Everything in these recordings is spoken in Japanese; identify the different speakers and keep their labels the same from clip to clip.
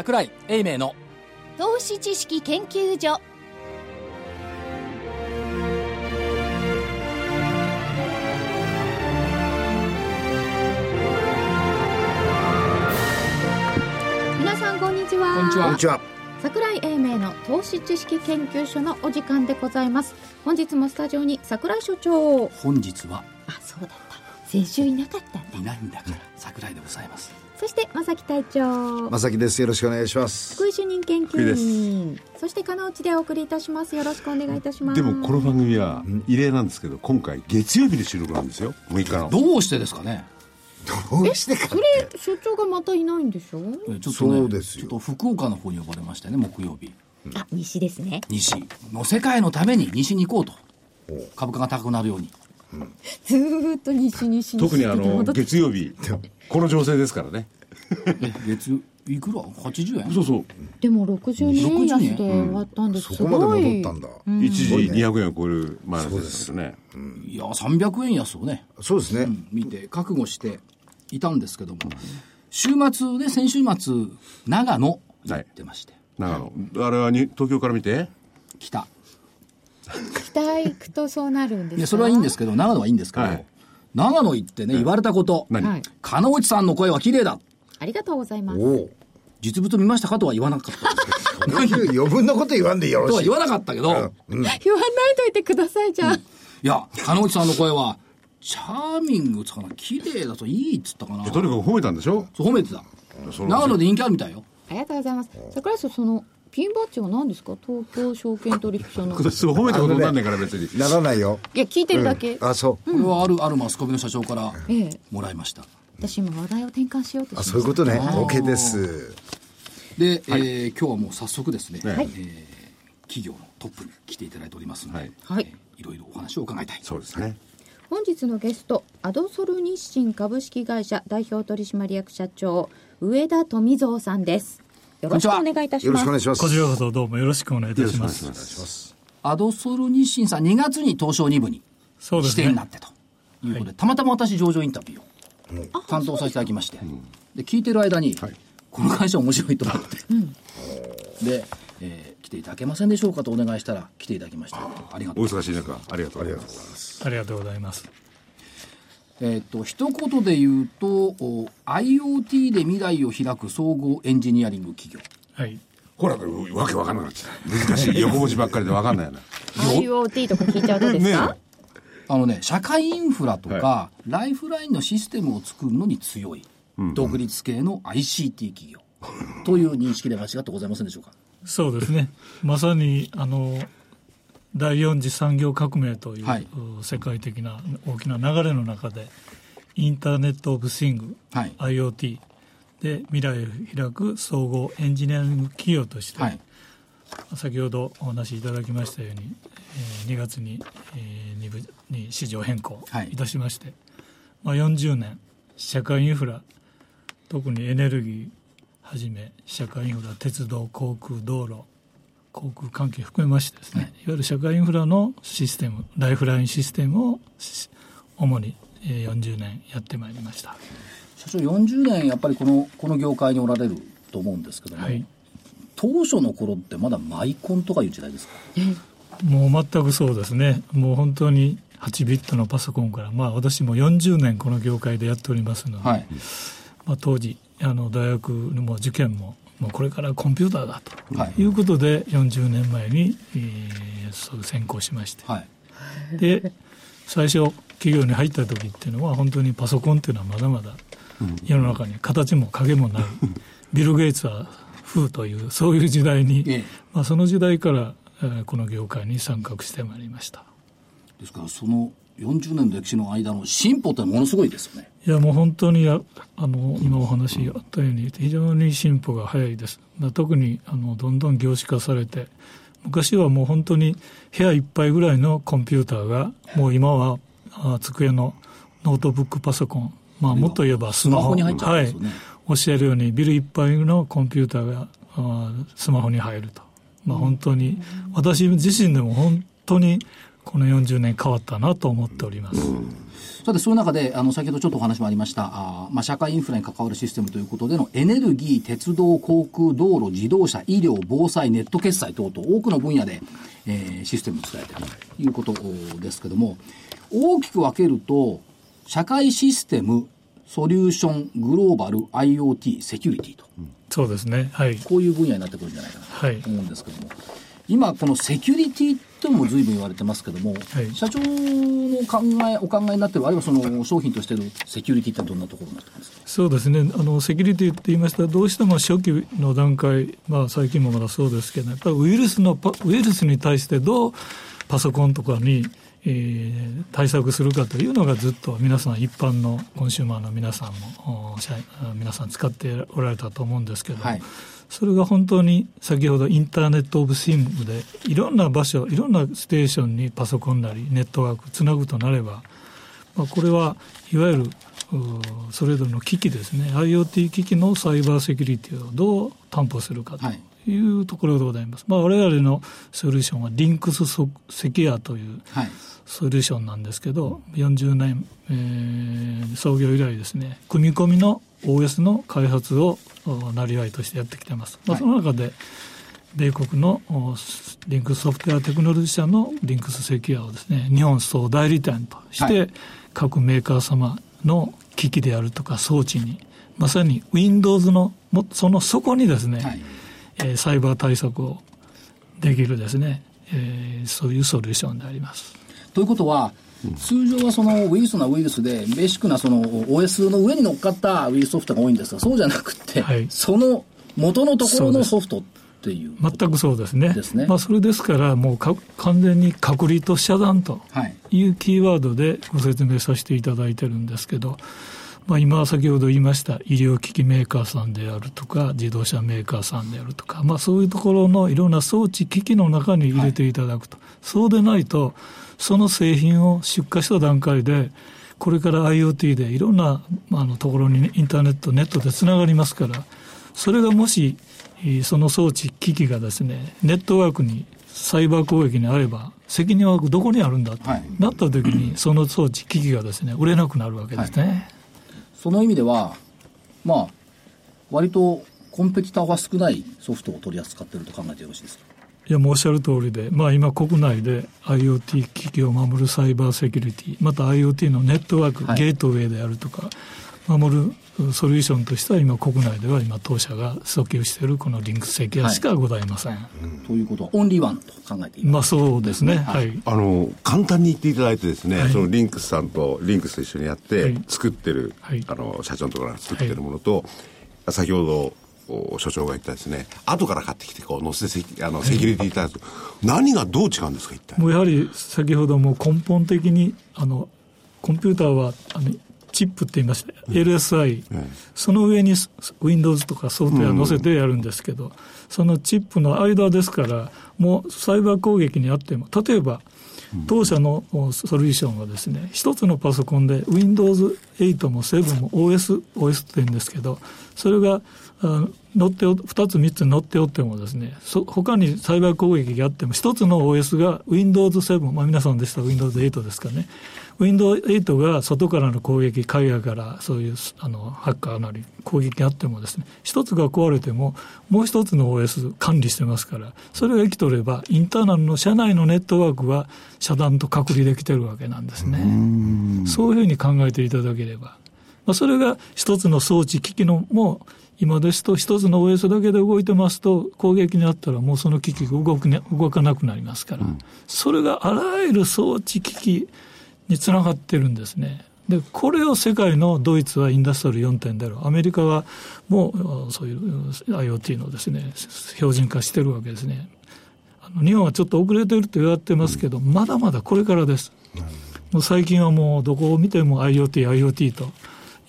Speaker 1: 桜井英明の
Speaker 2: 投資知識研究所。皆さんこんにちは。
Speaker 1: こんにちは。
Speaker 3: こんにちは。
Speaker 2: 桜井英明の投資知識研究所のお時間でございます。本日もスタジオに桜井所長。
Speaker 1: 本日は。
Speaker 2: あそうだった。先週いなかったんだ
Speaker 1: いないんだから桜井でございます
Speaker 2: そして正木隊長。
Speaker 3: まさきです。よろしくお願いします。
Speaker 2: 福井主任研究員。そして金内でお送りいたします。よろしくお願いいたします。
Speaker 4: でもこの番組は異例なんですけど今回月曜日で収録なんですよ。6日の。
Speaker 1: どうしてですかね？
Speaker 3: どうしてか
Speaker 2: それ所長がまたいないんでしょ？
Speaker 1: えちょっとね
Speaker 3: そうですよ。
Speaker 1: ちょっと福岡の方に呼ばれましてね木曜日。
Speaker 2: あ西ですね。
Speaker 1: 西。もう世界のために西に行こうと。株価が高くなるように。
Speaker 2: ずーっと西西西
Speaker 4: 特にあの月曜日この情勢ですからね。
Speaker 1: え 月いくら？80円？
Speaker 4: そうそう。
Speaker 2: でも62円安で
Speaker 1: 60
Speaker 2: 終わったんです。
Speaker 3: そこまで戻ったんだ。
Speaker 4: 一時200円を超える前のですね。
Speaker 1: いや300円安をね。
Speaker 3: そうですね。
Speaker 1: 見て覚悟していたんですけども。週末で先週末長野行ってまして、
Speaker 4: 長野。あれはに東京から見て？
Speaker 1: 北
Speaker 2: 北へ行くとそうなるんですか？
Speaker 1: いやそれはいいんですけど長野はいいんですけど、
Speaker 4: はい。
Speaker 1: 長野行ってね言われたこと。
Speaker 4: 何、
Speaker 2: はい。
Speaker 1: 金内さんの声は綺麗だ
Speaker 2: ありがとうございます。
Speaker 1: 実物見ましたか？とは言わなかったんですけど。
Speaker 3: 余分なこと言わんでよろしい。
Speaker 1: とは言わなかったけど、
Speaker 3: うん。
Speaker 2: 言わないといてくださいじゃあ、
Speaker 1: いや金内さんの声はチャーミングつかな綺麗だといいっつったかな。
Speaker 4: とにかく褒めたんでしょ？
Speaker 1: そう褒めてた。長野で人気あるみたいよ。
Speaker 2: ありがとうございます。桜井さんそのピンバッジは何ですか？東京証券取引所の。
Speaker 4: 今年すごい褒めたことになんないから別に。
Speaker 3: ならないよ。
Speaker 2: いや聞いてるだけ、
Speaker 3: あ、そう。
Speaker 1: これはあるあるマスコミの社長から
Speaker 2: ええ。
Speaker 1: もらいました
Speaker 2: 私今話題を転換しようとしま
Speaker 3: あ、
Speaker 2: した。
Speaker 3: そういうことね。OK です。
Speaker 1: で、えー今日はもう早速ですね、
Speaker 4: はい。
Speaker 1: えー企業のトップに来ていただいておりますので、
Speaker 4: はい。
Speaker 2: はい。
Speaker 1: いろいろお話を伺いたい。
Speaker 4: そうですね。
Speaker 2: 本日のゲストアドソル日清株式会社代表取締役社長上田富蔵さんです。よろしくお願いいたし
Speaker 3: よろ
Speaker 2: ます
Speaker 3: しくお願いします。
Speaker 5: こちらこそどうもよろしくお願いいたしま
Speaker 4: よろしくお願い
Speaker 5: す。
Speaker 4: します
Speaker 1: アドソル日清さん2月に東証2部に
Speaker 5: そうですね。
Speaker 1: 指定になっ。てということで、たまたま私上場インタビューを担当させていただきまして、で聞いてる間に、
Speaker 4: はい。
Speaker 1: この会社面白いと思って、で、えー来ていただけませんでしょうかとお願いしたら来ていただきましてありがとう
Speaker 4: お忙しい中ありがとうございます。
Speaker 5: ありがとうございます。
Speaker 1: えっ、と一言で言うとお IoT で未来を開く総合エンジニアリング企業。
Speaker 5: はい。
Speaker 4: ほらわけわかんなくなっちゃった。難しい。横文字ばっかりでわかんないよな
Speaker 2: IoT とか聞いちゃうとですか、
Speaker 4: ね
Speaker 1: あのね社会インフラとか、ライフラインのシステムを作るのに強い、独立系の ICT 企業。という認識で間違ってございませんでしょうか？
Speaker 5: そうですね。まさに、あの、第四次産業革命という、
Speaker 1: はい。う
Speaker 5: 世界的な大きな流れの中で、インターネット・オブ・シング、
Speaker 1: はい。
Speaker 5: IoT で未来を開く総合エンジニアリング企業として、
Speaker 1: はい。
Speaker 5: 先ほどお話しいただきましたように、えー2月に、えー、2部に市場変更
Speaker 1: はい。
Speaker 5: いたしまして、まあ、40年社会インフラ特にエネルギーはじめ社会インフラ鉄道航空道路航空関係含めましてですね、い、わゆる社会インフラのシステムライフラインシステムをし主に、えー40年やってまいりました。
Speaker 1: 社長40年やっぱりこのこの業界におられると思うんですけども、
Speaker 5: はい。
Speaker 1: 当初の頃ってまだマイコンとかいう時代ですか？
Speaker 5: もう全くそうですね。もう本当に8ビットのパソコンから、まあ私も40年この業界でやっておりますので、
Speaker 1: はい。
Speaker 5: まあ当時、あの大学のも受験も、もうこれからコンピューターだと、
Speaker 1: はい。
Speaker 5: い、うことで40年前に、えーそう専攻しまして、
Speaker 1: はい。
Speaker 5: で、最初企業に入った時っていうのは本当にパソコンっていうのはまだまだ世の中に形も影もない、ビル・ゲイツは風というそういう時代に、
Speaker 1: ええ。
Speaker 5: まあ、その時代から、えーこの業界に参画してまいりました。
Speaker 1: ですからその40年の歴史の間の進歩ってものすごいですよね。
Speaker 5: いやもう本当にああの今お話あったように非常に進歩が早いです。だ特にあのどんどん業種化されて昔はもう本当に部屋いっぱいぐらいのコンピューターがもう今はあ机のノートブックパソコンまあもっと言えばスマホ
Speaker 1: に入っちゃうんですよね。
Speaker 5: はい、おっしゃるようにビルいっぱいのコンピューターがあスマホに入るとまあ本当に私自身でも本当にこの40年変わったなと思っております、
Speaker 1: さて、そういう中で、あの、先ほどちょっとお話もありました、あまあ、社会インフラに関わるシステムということでのエネルギー、鉄道、航空、道路、自動車、医療、防災、ネット決済等々、多くの分野で、えー、システムを使えているということですけども、大きく分けると、社会システム、ソリューション、グローバル、IoT、セキュリティと。
Speaker 5: そうですね。はい。
Speaker 1: こういう分野になってくるんじゃないかなと思うんですけども。はい、今、このセキュリティとも随分言われてますけども、はい、社長の考え、お考えになってる、あるいはその商品としてのセキュリティってどんなところになってますか？
Speaker 5: そうですね、あのセキュリティって言いましたら、どうしても初期の段階、まあ、最近もまだそうですけど、やっぱりウイルスのウイルスに対してどうパソコンとかにえー、対策するかというのがずっと皆さん一般のコンシューマーの皆さんも皆さん使っておられたと思うんですけど、はい、それが本当に先ほどインターネット・オブ・シムでいろんな場所いろんなステーションにパソコンなりネットワークつなぐとなれば、まあ、これはいわゆるそれぞれの機器ですね。IoT 機器のサイバーセキュリティをどう担保するかというところでございます。まあ、我々のソリューションは LynxSecure という、はいソリューションなんですけど、40年、えー、創業以来ですね、組み込みの OS の開発をなりわいとしてやってきてます。まあ、その中で、米国の Lynx Software Technology 社の LynxSecure をですね、日本総代理店として、各メーカー様の機器であるとか装置に、まさに Windows のその底にですね、はい、えー、サイバー対策をできるですね、えー、そういうソリューションであります。
Speaker 1: ということは、通常はそのウイルスなウイルスで、ベーシックなその OS の上に乗っかったウイルスソフトが多いんですが、そうじゃなくて、はい、その元のところのソフトっていう
Speaker 5: 全くそうですね。ですね。まあ、それですから、もうか完全に隔離と遮断というキーワードでご説明させていただいてるんですけど、まあ、今先ほど言いました医療機器メーカーさんであるとか自動車メーカーさんであるとか、まあ、そういうところのいろんな装置機器の中に入れていただくと、はい、そうでないとその製品を出荷した段階で、これから IoT でいろんなあのところにインターネット、ネットでつながりますから、それがもし、その装置、機器がですね、ネットワークにサイバー攻撃にあれば、責任はどこにあるんだと、はい、なった時に、その装置、機器がですね、売れなくなるわけですね。はい、
Speaker 1: その意味では、まあ、割と competitor が少ないソフトを取り扱っていると考えてよろしいですか？
Speaker 5: いや、もうおっしゃる通りで、まあ今国内で IoT 機器を守るサイバーセキュリティ、また IoT のネットワーク、はい、ゲートウェイであるとか、守るソリューションとしては今国内では今当社が訴求しているこの LynxSecure しかございません。はい
Speaker 1: うん、ということ。はオンリーワンと考えてい
Speaker 5: まあそうですね。はい。
Speaker 4: あの、簡単に言っていただいてですね、はい、その Lynx さんと Lynx と一緒にやって作ってる、はい、あの、社長のところが作ってるものと、先ほど所長が言ったですね、後から買ってきて、こう、載せて、あの、セキュリティ対策、何がどう違うんですか、一体。
Speaker 5: もうやはり、先ほども根本的に、あの、コンピューターは、あの、チップって言いました、うん、LSI、うん、その上に Windows とかソフトウェア載せてやるんですけど、うん、そのチップの間ですから、もうサイバー攻撃にあっても、例えば、当社のソリューションはですね、一つのパソコンで Windows 8も7も OS、OS って言うんですけど、それが乗って2つ3つ乗っておってもですねそ他にサイバー攻撃があっても1つの OS が Windows7、まあ、皆さんでしたら Windows8 ですかね Windows8 が外からの攻撃海外からそういうあのハッカーなり攻撃があってもですね1つが壊れてももう1つの OS 管理してますからそれが生きとればインターナルの社内のネットワークは遮断と隔離できてるわけなんですね。そういうふうに考えていただければ、まあ、それが一つの装置機器のも今ですと一つの OS だけで動いてますと攻撃にあったらもうその機器が動く、ね、動かなくなりますから、うん、それがあらゆる装置機器につながってるんですね。でこれを世界のドイツはインダストリー4.0アメリカはもうそういう IoT のですね標準化してるわけですね。あの日本はちょっと遅れてると言われてますけど、うん、まだまだこれからです。うん、もう最近はもうどこを見ても IoT、IoT と。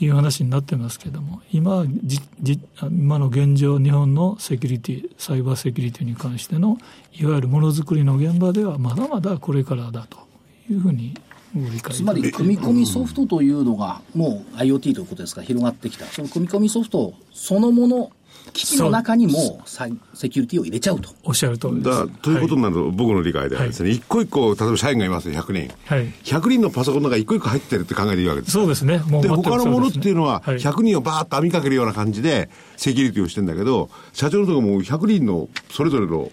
Speaker 5: いう話になってますけども今じじ今の現状日本のセキュリティサイバーセキュリティに関してのいわゆるものづくりの現場ではまだまだこれからだというふうに
Speaker 1: つまり組み込みソフトというのがもう IoT ということですから広がってきた。その組み込みソフトそのもの機器の中にもサイセキュリティを入れちゃうと。
Speaker 5: おっしゃる通りです。
Speaker 4: だということになると、僕の理解ではですね、一個一個、例えば社員がいますよ、100人。
Speaker 5: はい
Speaker 4: 100人のパソコンの中一個一個入ってるって考えていいわけです。
Speaker 5: そうですね。もう
Speaker 4: で、
Speaker 5: 全く
Speaker 4: 他のものっていうのは、
Speaker 5: はい
Speaker 4: 100人をバーッと網かけるような感じで、セキュリティをしてんだけど、社長のところも100人のそれぞれの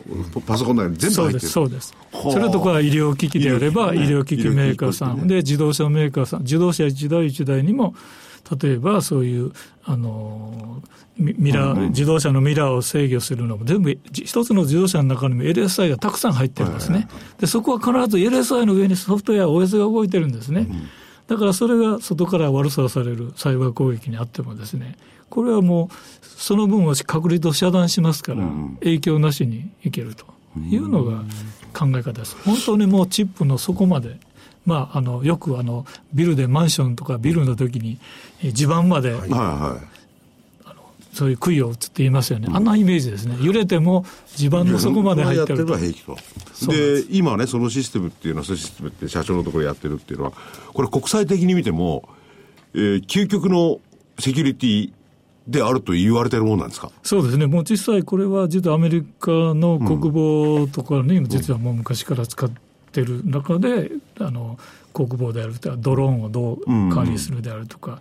Speaker 4: パソコンの中に全部入ってる。
Speaker 5: そうです。
Speaker 4: ほう
Speaker 5: それとか医療機器であれば、医
Speaker 4: 医療
Speaker 5: 療機器
Speaker 4: 機器ね
Speaker 5: メーカーさん、で、自動車メーカーさん、自動車一台一台にも、例えばそういう、あの、ミミラー、自動車のミラーを制御するのも全部、じ一つの自動車の中にも LSI がたくさん入ってるんですね。で、そこは必ず LSI の上にソフトウェア、OS が動いてるんですね。だからそれが外から悪さされるサイバー攻撃にあってもですね、これはもう、その分を確率を遮断しますから、影響なしにいけるというのが考え方です。本当にもうチップの底まで、まあ、あの、よくあの、ビルでマンションとかビルの時に、え地盤まで、
Speaker 4: はい。はい。
Speaker 5: そういう杭を打つって言いますよね。あんなイメージですね。揺れても地盤の底まで入ってると。
Speaker 4: で、今ね、そのシステムっていうのは、そのシステムって社長のところでやってるっていうのは、これ国際的に見ても、えー究極のセキュリティであると言われてるもんなんですか？
Speaker 5: そうですね、もう実際これは、実はアメリカの国防とかに、実はもう昔から使ってる中で、あの国防であるとか、ドローンをどう管理するであるとか、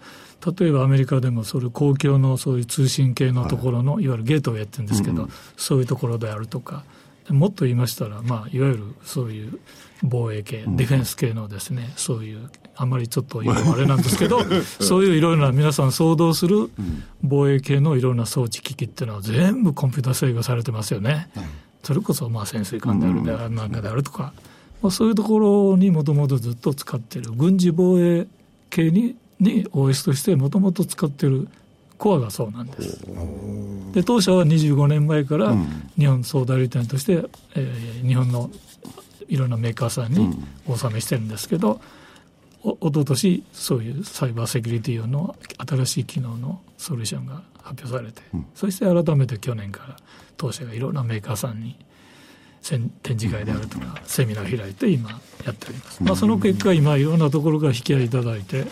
Speaker 5: 例えばアメリカでも、それ公共のそういう通信系のところの、い。わゆるゲートウェイって言うんですけど、そういうところであるとか、もっと言いましたら、まあ、いわゆるそういう防衛系、ディフェンス系のですね、そういう、あんまりちょっとあれなんですけど、そういういろいろな皆さん想像する防衛系のいろんな装置機器っていうのは全部コンピューター制御されてますよね。それこそまあ潜水艦であるであるなんかであるとか、まあ、そういうところにもともとずっと使ってる。軍事防衛系にに OS としてもともと使ってるコアがそうなんです。で当社は25年前から日本総代理店として、えー日本のいろんなメーカーさんにお納めしてるんですけど、おおととしそういうサイバーセキュリティ用の新しい機能のソリューションが発表されて、そして改めて去年から当社がいろんなメーカーさんに展示会であるとかセミナーを開いて今やっております、まあ、その結果今いろんなところから引き合いいただいて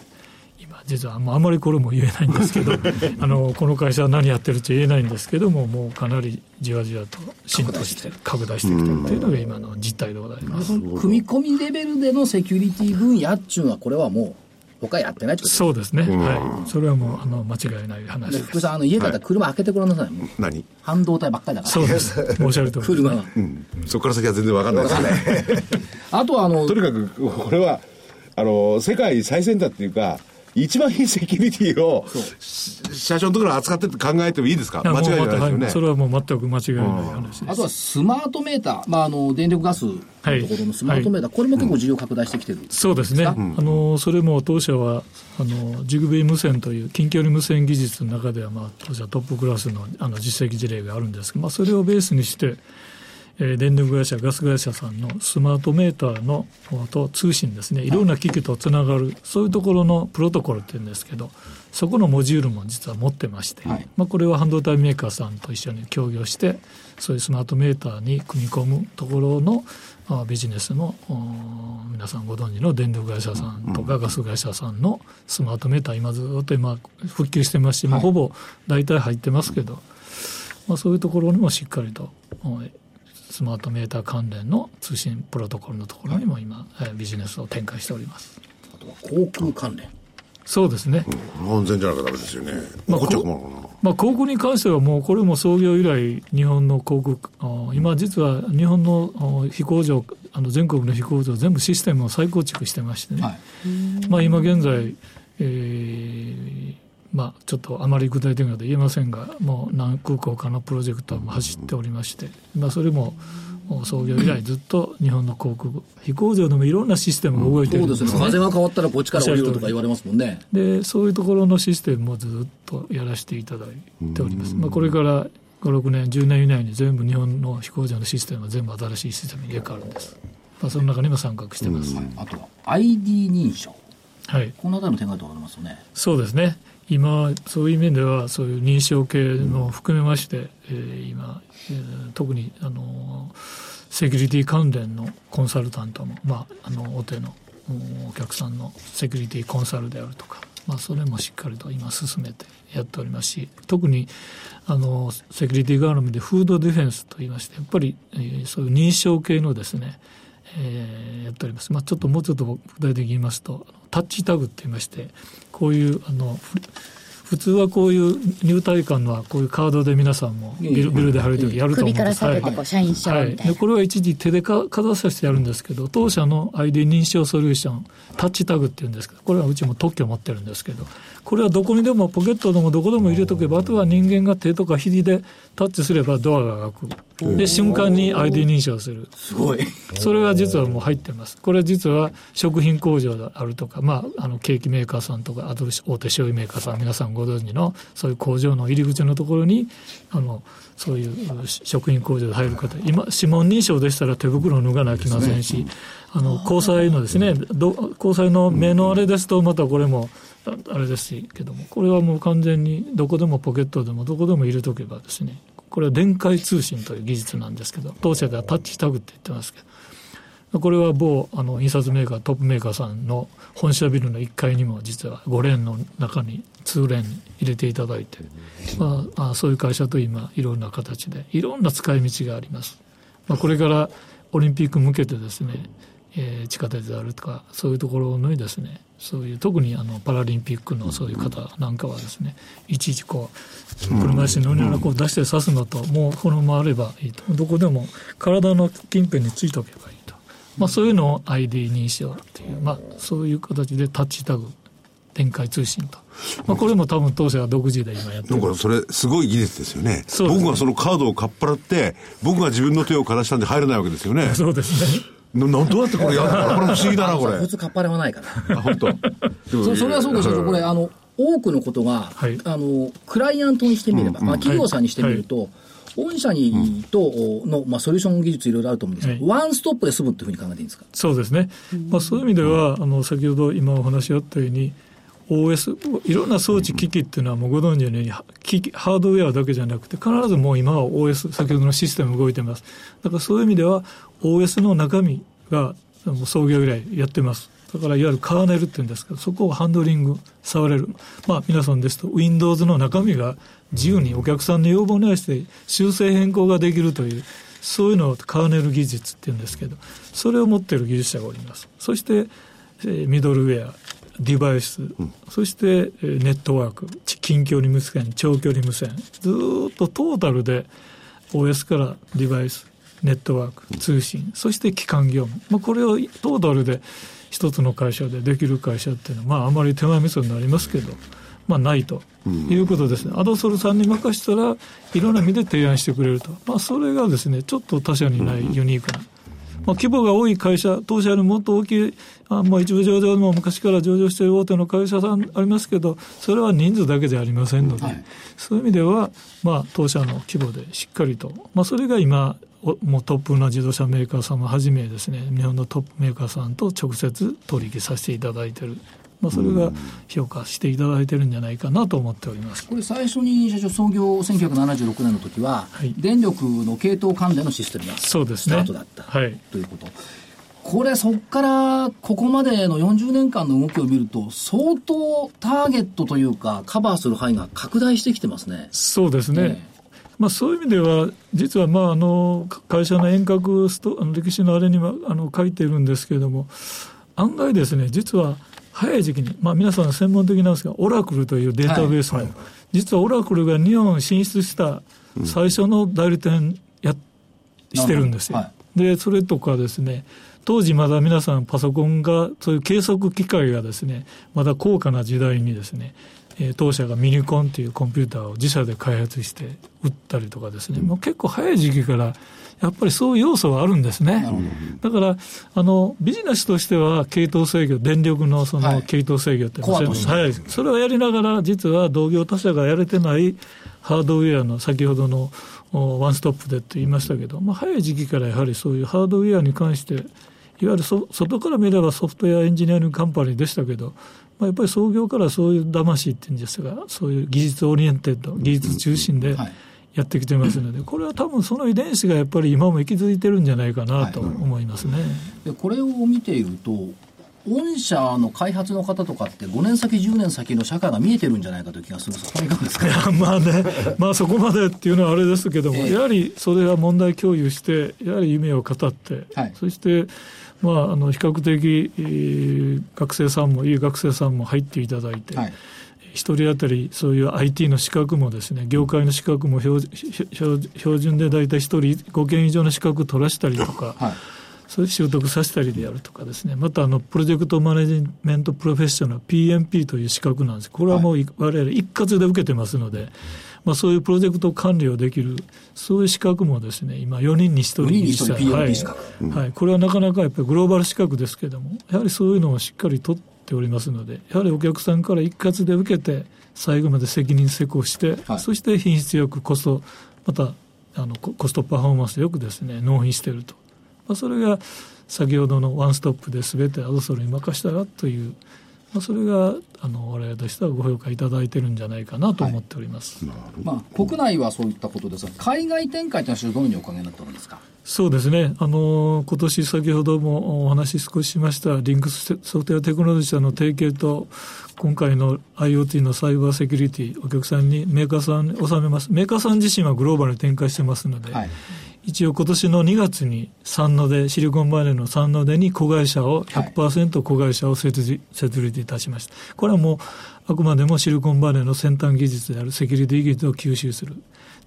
Speaker 5: 今実はあんまりこれも言えないんですけど あのこの会社は何やってるって言えないんですけどももうかなりじわじわと浸透して拡大して。きてるというのが今の実態でございます。
Speaker 1: 組み込みレベルでのセキュリティ分野っていうのは、これはもう、他やってないってこと？
Speaker 5: そうですね、はい、それはもうあの間違いない話
Speaker 1: で
Speaker 5: です。
Speaker 1: 福井さん、あの家だったら車開けてごらんなさい。
Speaker 4: 何？
Speaker 1: 半導体ばっかりだから。
Speaker 5: そうです、おっしゃるとおりです。
Speaker 1: 車が。
Speaker 4: そこから先は全然わかんないですね。
Speaker 1: あとは、あの
Speaker 4: と、にかく、これは、あの、世界最先端っていうか、一番いいセキュリティを、し社長のところ扱ってって考えてもいいですか？間違いないですよね。
Speaker 5: はいそ。れはもう全く間違いない話です。
Speaker 1: あとはスマートメーター、まあ、あの電力ガスのところのスマートメーター、これも結構需要拡大してきてる、
Speaker 5: そうですね、あのそれも当社はあのジグベイ無線という近距離無線技術の中では、まあ、当社トップクラスのあの実績事例があるんですが、まあ、それをベースにして、えー電力会社、ガス会社さんのスマートメーターのと通信ですね、いろんな機器とつながる、そういうところのプロトコルっていうんですけど、そこのモジュールも実は持ってまして、
Speaker 1: はい。
Speaker 5: まあ、これは半導体メーカーさんと一緒に協業して、そういうスマートメーターに組み込むところのあビジネスのお皆さんご存知の電力会社さんとかガス会社さんのスマートメーター、今ずっと今、復旧してますし、まあ、ほぼ大体入ってますけど、まあ、そういうところにもしっかりと、おスマートメーター関連の通信プロトコルのところにも今、えービジネスを展開しております。
Speaker 1: あとは航空関連。
Speaker 5: そうですね、
Speaker 4: 安全じゃなきゃダメですよね。
Speaker 5: まあ
Speaker 4: 怒っちゃ困るかな。
Speaker 5: まあ、航空に関してはもうこれも創業以来日本の航空あ今実は日本のあ飛行場あの全国の飛行場全部システムを再構築してましてね、
Speaker 1: はい。
Speaker 5: まあ、今現在、えーまあ、ちょっとあまり具体的なは言えませんがもう何空港かのプロジェクトも走っておりまして、まあ、それも創業以来ずっと日本の航空飛行場でもいろんなシステムが動いてるんですす
Speaker 1: そうでね。風
Speaker 5: ね。
Speaker 1: が変わったらこっちから降りろとか言われますもんね。
Speaker 5: でそういうところのシステムもずっとやらせていただいております、まあ、これから56年10年以内に全部日本の飛行場のシステムは全部新しいシステムに入れ替わるんです、まあ、その中にも参画してます、
Speaker 1: あとは ID 認証。
Speaker 5: はい
Speaker 1: このあたりの展開とありますよね。
Speaker 5: そうですね今そういう面ではそういう認証系の含めまして、えー今、えー特にあのセキュリティ関連のコンサルタントも、まあ、あの大手のお客さんのセキュリティコンサルであるとかまあ、それもしっかりと今進めてやっておりますし特にあのセキュリティ絡みでフードディフェンスといいましてやっぱり、えー、そういう認証系のですね、えー、やっております、まあ、ちょっともうちょっと具体的に言いますとタッチタグって言いましてこういうあの普通はこういう入隊館のはこういうカードで皆さんもビルビルで貼るときやると思うんです、
Speaker 2: 首から下げてこう社員証みたいな、はい、
Speaker 5: でこれは一時手でかかざさせてやるんですけど当社の ID 認証ソリューションタッチタグっていうんですけどこれはうちも特許を持ってるんですけどこれはどこにでもポケットでもどこでも入れとけばあとは人間が手とか肘でタッチすればドアが開く。で瞬間に ID 認証する。
Speaker 1: すごい。
Speaker 5: それが実はもう入ってます。これ実は食品工場であるとか、まあ、あのケーキメーカーさんとかあと大手醤油メーカーさん皆さんご存知のそういう工場の入り口のところにあのそういう食品工場で入る方今指紋認証でしたら手袋を脱がなきませんし、あの交際のですね交際の目のあれですとまたこれもあれですけどもこれはもう完全にどこでもポケットでもどこでも入れとけばですねこれは電解通信という技術なんですけど当社ではタッチタグって言ってますけどこれは某あの印刷メーカートップメーカーさんの本社ビルの1階にも実は5レーンの中に2レーンに入れていただいて、まあ、あそういう会社と今いろんな形でいろんな使い道があります、まあ、これからオリンピック向けてですね、えー、地下鉄であるとかそういうところのにですねそういう特にあのパラリンピックのそういう方なんかはですねいちいちこう車椅子に乗りながらこう出して刺すのともうこのままあればいいと。どこでも体の近辺についておけばいいと、まあ、そういうのを ID 認証っていう、まあ、そういう形でタッチタグ展開通信と。まあ、これも多分当社は独自で今やってる。
Speaker 4: だからそれすごい技術ですよね。ね僕がそのカードをかっぱらって、僕が自分の手をかざしたんで入れないわけですよね。
Speaker 5: そうですね。
Speaker 4: などうやってこれやるのか これ不思議だな、これ。
Speaker 1: 普通かっぱれはないか
Speaker 4: ら。あ、本当。
Speaker 1: そそれはそうでしょうこれ、あの、多くのことが、はい、あの、クライアントにしてみれば、うんまあ、企業さんにしてみると、はい御社にとの、まあ、ソリューション技術いろいろあると思うんですけど、はい、ワンストップで済むっていうふうに考えていいんですか？
Speaker 5: そうですね、まあ、そういう意味ではあの先ほど今お話あったように OS、いろんな装置、機器っていうのはもうご存知のように、機器、ハードウェアだけじゃなくて、必ずもう今は OS、先ほどのシステム動いてます。だからそういう意味では、OS の中身が創業以来やってます。だからいわゆるカーネルっていうんですけど、そこをハンドリング触れる。まあ皆さんですと、Windows の中身が自由にお客さんの要望に合わせて修正変更ができるという、そういうのをカーネル技術っていうんですけど、それを持っている技術者がおります。そして、ミドルウェア、デバイス、うん、そしてネットワーク、近距離無線、長距離無線、ずっとトータルで OS からデバイス、ネットワーク、通信、そして基幹業務、まあ、これをトータルで一つの会社でできる会社っていうのは、まあ、あまり手前味噌になりますけど、まあ、ないということですね、うん、アドソルさんに任せたら、いろんな意味で提案してくれると、まあ、それがですね、ちょっと他社にないユニークな。まあ、規模が多い会社、当社よりもっと大きい、あまあ、一部上場も昔から上場している大手の会社さんありますけど、それは人数だけじゃありませんので、はい、そういう意味では、まあ、当社の規模でしっかりと、まあ、それが今、もうトップの自動車メーカーさんをはじめですね、日本のトップメーカーさんと直接取引させていただいている。まあ、それが評価していただいてるんじゃないかなと思っております。
Speaker 1: これ、最初に社長、創業1976年の時は、はい、電力の系統関連のシステムがスタートだった、ねはい、ということ。これ、そこからここまでの40年間の動きを見ると、相当ターゲットというか、カバーする範囲が拡大してきてますね。
Speaker 5: そうですね、ねまあ、そういう意味では、実はまああの会社の遠隔ストあの歴史のあれにはあの書いてるんですけれども、案外ですね、実は早い時期に、まあ、皆さん専門的なんですが、オラクルというデータベースも、はい。はい、実はオラクルが日本進出した最初の代理店や、してるんですよ。はい、で、それとかですね、当時まだ皆さんパソコンが、そういう計測機械がですね、まだ高価な時代にですね、えー、当社がミニコンというコンピューターを自社で開発して売ったりとかですね、もう結構早い時期からやっぱりそういう要素はあるんですね。だから、あの、ビジネスとしては、系統制御、電力のその系統制御って、はい、はい、それをやりながら、実は同業他社がやれてないハードウェアの先ほどのワンストップでって言いましたけど、まあ、早い時期からやはりそういうハードウェアに関して、いわゆるそ外から見れば software engineering company でしたけど、まあ、やっぱり創業からそういう魂っていうんですが、そういう技術 oriented、技術中心で、はいやってきてますので、これは多分その遺伝子がやっぱり今も息づいてるんじゃないかなと思いますね。
Speaker 1: でこれを見ていると御社の開発の方とかって5年先10年先の社会が見えてるんじゃないかという気がするんですがですか
Speaker 5: いやまあね まあそこまでっていうのはあれですけども、え。やはりそれは問題共有してやはり夢を語って、はい、そしてまあ、あの比較的、えー、学生さんもいい学生さんも入っていただいて、はい1人当たりそういう IT の資格もですね業界の資格も標準で大体1人5件以上の資格取らしたりとか、はい、それ習得させたりでやるとかですね。またあのプロジェクトマネジメントプロフェッショナル PMP という資格なんです。これはもう、はい、我々一括で受けてますので、まあ、そういうプロジェクト管理をできるそういう資格もですね今4人に1人に
Speaker 1: した
Speaker 5: はい、はい、これはなかなかやっぱりグローバル資格ですけどもやはりそういうのをしっかり取っておりますのでやはりお客さんから一括で受けて最後まで責任施行して、はい、そして品質よくコストまたあのコストパフォーマンスよくですね納品していると、まあ、それが先ほどのワンストップで全てアドソルに任したらというまあ、それがあの我々としてはご評価いただいてるんじゃないかなと思っております、はい、
Speaker 1: まあ、国内はそういったことですが海外展開というのはどのようにお考えになっておるんですか？
Speaker 5: そうですね、あの今年先ほどもお話少ししました、 Lynx Software Technology 社の提携と、今回の IoT のサイバーセキュリティ、お客さんにメーカーさんに納めます、メーカーさん自身はグローバルに展開してますので、はい、一応今年の2月に三ノ出、シリコンバレーの三ノ出に子会社を、100%子会社を設立設立いたしました。これはもう、あくまでもシリコンバレーの先端技術であるセキュリティ技術を吸収する。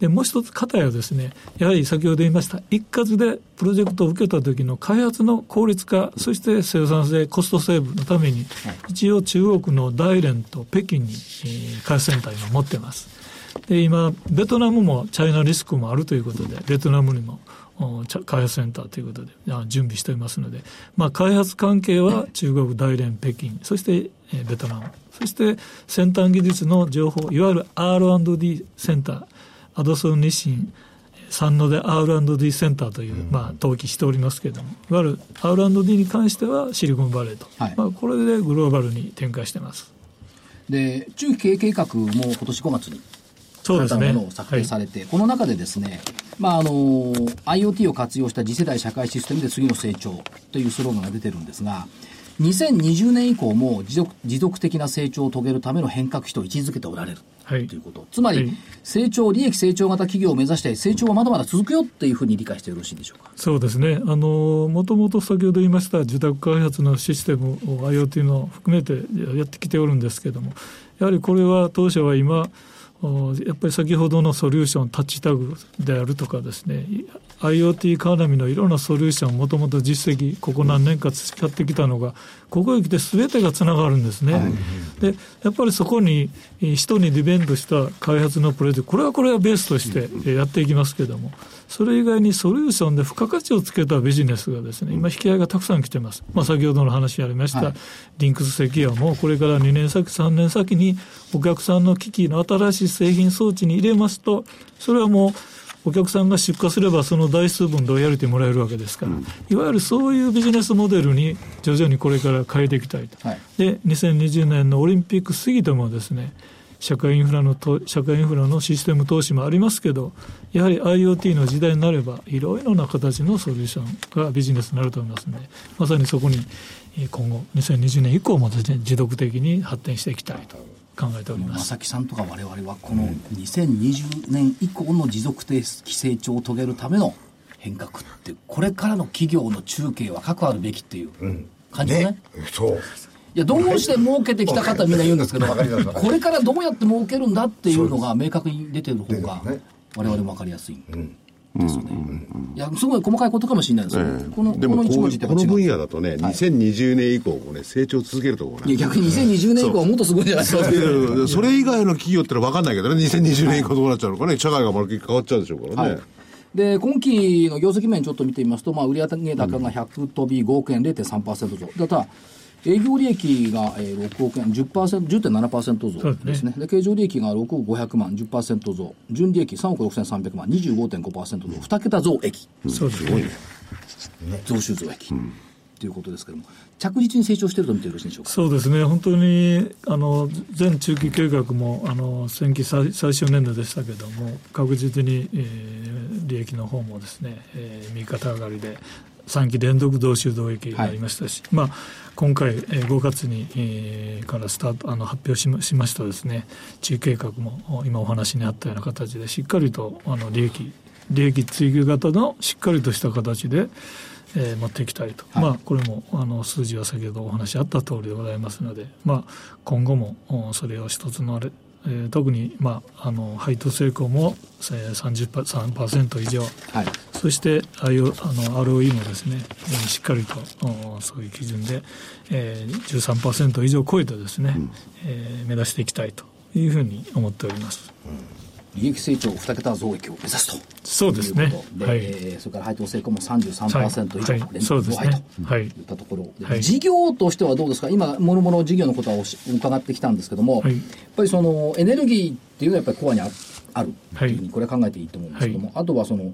Speaker 5: で、もう一つ、方やですね、やはり先ほど言いました、一括でプロジェクトを受けた時の開発の効率化、そして生産性、コストセーブのために、一応中国の大連と北京に、えー、開発センター今持ってます。で今、ベトナムもチャイナリスクもあるということで、ベトナムにも開発センターということで準備しておりますので、まあ、開発関係は中国、大連、北京、そしてベトナム、そして先端技術の情報、いわゆる R&D センター、アドソン日清、三野で R&D センターという、まあ、登記しておりますけれども、いわゆる R&D に関してはシリコンバレーと、はい、まあ、これでグローバルに展開してます。
Speaker 1: で中期経営計画も今年5月にそうですね。ものを策定されて、はい、この中でですね、まあ、あの、IoT を活用した次世代社会システムで次の成長というスローガンが出てるんですが、2020年以降も持続持続的な成長を遂げるための変革期と位置づけておられる。はい、ということ。つまり、はい、成長、利益成長型企業を目指して、成長はまだまだ続くよっていうふうに理解してよろしいでしょうか？
Speaker 5: そうですね。あの、もともと先ほど言いました受託開発のシステムを IoT の含めてやってきておるんですけれども、やはりこれは当社は今、やっぱり先ほどのソリューションタッチタグであるとかですね IoT 絡みのいろんなソリューションもともと実績ここ何年か使ってきたのがここへ来て全てがつながるんですね、はい、でやっぱりそこに人にディベントした開発のプロジェクトこれはこれはベースとしてやっていきますけれどもそれ以外にソリューションで付加価値をつけたビジネスがですね今引き合いがたくさん来てます、まあ、先ほどの話ありました、はい、リンクス石油もこれから2年先3年先にお客さんの機器の新しい製品装置に入れますとそれはもうお客さんが出荷すればその台数分ロイヤリティもらえるわけですから、うん、いわゆるそういうビジネスモデルに徐々にこれから変えていきたいと、はい、で2020年のオリンピック過ぎてもですね社会インフラの社会インフラのシステム投資もありますけどやはり IoT の時代になればいろいろな形のソリューションがビジネスになると思いますのでまさにそこに今後2020年以降もですね持続的に発展していきたいと考えております。
Speaker 1: 正木さんとか我々はこの2020年以降の持続的成長を遂げるための変革ってこれからの企業の中継は各あるべきっていう感じですね。
Speaker 3: うん、ね。そう。
Speaker 1: いやどうして儲けてきた方はみんな言うんですけどこれからどうやって儲けるんだっていうのが明確に出てる方が我々も分かりやすい。うんですよね、いやすごい細かいことかもしれないですけど、え。ー、この
Speaker 4: でもこのこの分野だとね、はい、2020年以降もね成長続けるところ
Speaker 1: いや逆に2020年以降はもっとすごいんじゃないです
Speaker 4: か。それ以外の企業ってのは分かんないけどね2020年以降どうなっちゃうのかね。社会がまるっきり変わっちゃうでしょうからね、はい。
Speaker 1: で今期の業績面ちょっと見てみますと、まあ、売上高が100飛び5億円0.3%増、だた営業利益が6億円、10%、10.7%増ですね。で、経常利益が6億500万、10%増。純利益3億6300万、25.5%増。2桁増益。
Speaker 5: そうですね。
Speaker 1: 増収増益。うんということですけれども、着実に成長していると見てよろしいでしょうか？
Speaker 5: そうですね、本当にあの全中期計画もあの先期最最終年度でしたけれども、確実に、えー、利益の方もですね、えー、右肩上がりで、3期連続同州同益になりましたし、はい、まあ、今回、えー、5月に、えー、からスタートあの発表しましましたですね。中計画も今お話にあったような形でしっかりとあの利益利益追求型のしっかりとした形で、えー、持っていきたいと、はい、まあ、これもあの数字は先ほどお話あった通りでございますので、まあ、今後もそれを一つのあれえー、特に、まあ、あの配当成功も、えー、33%以上、はい、そして IO あの ROE もですね、えー、しっかりとそういう基準で、えー、13%以上超えてですね、うん、えー、目指していきたいというふうに思っております。うん
Speaker 1: 利益成長2桁増益を目指すと。
Speaker 5: そうですね。
Speaker 1: で、はい、えー、それから配当成功も33%以上連続増配といったところ、はい、事業としてはどうですか？今もろもろ事業のことは伺ってきたんですけども、はい、やっぱりそのエネルギーっていうのはやっぱりコアにああるというふうにこれは考えていいと思うんですけども、あとはその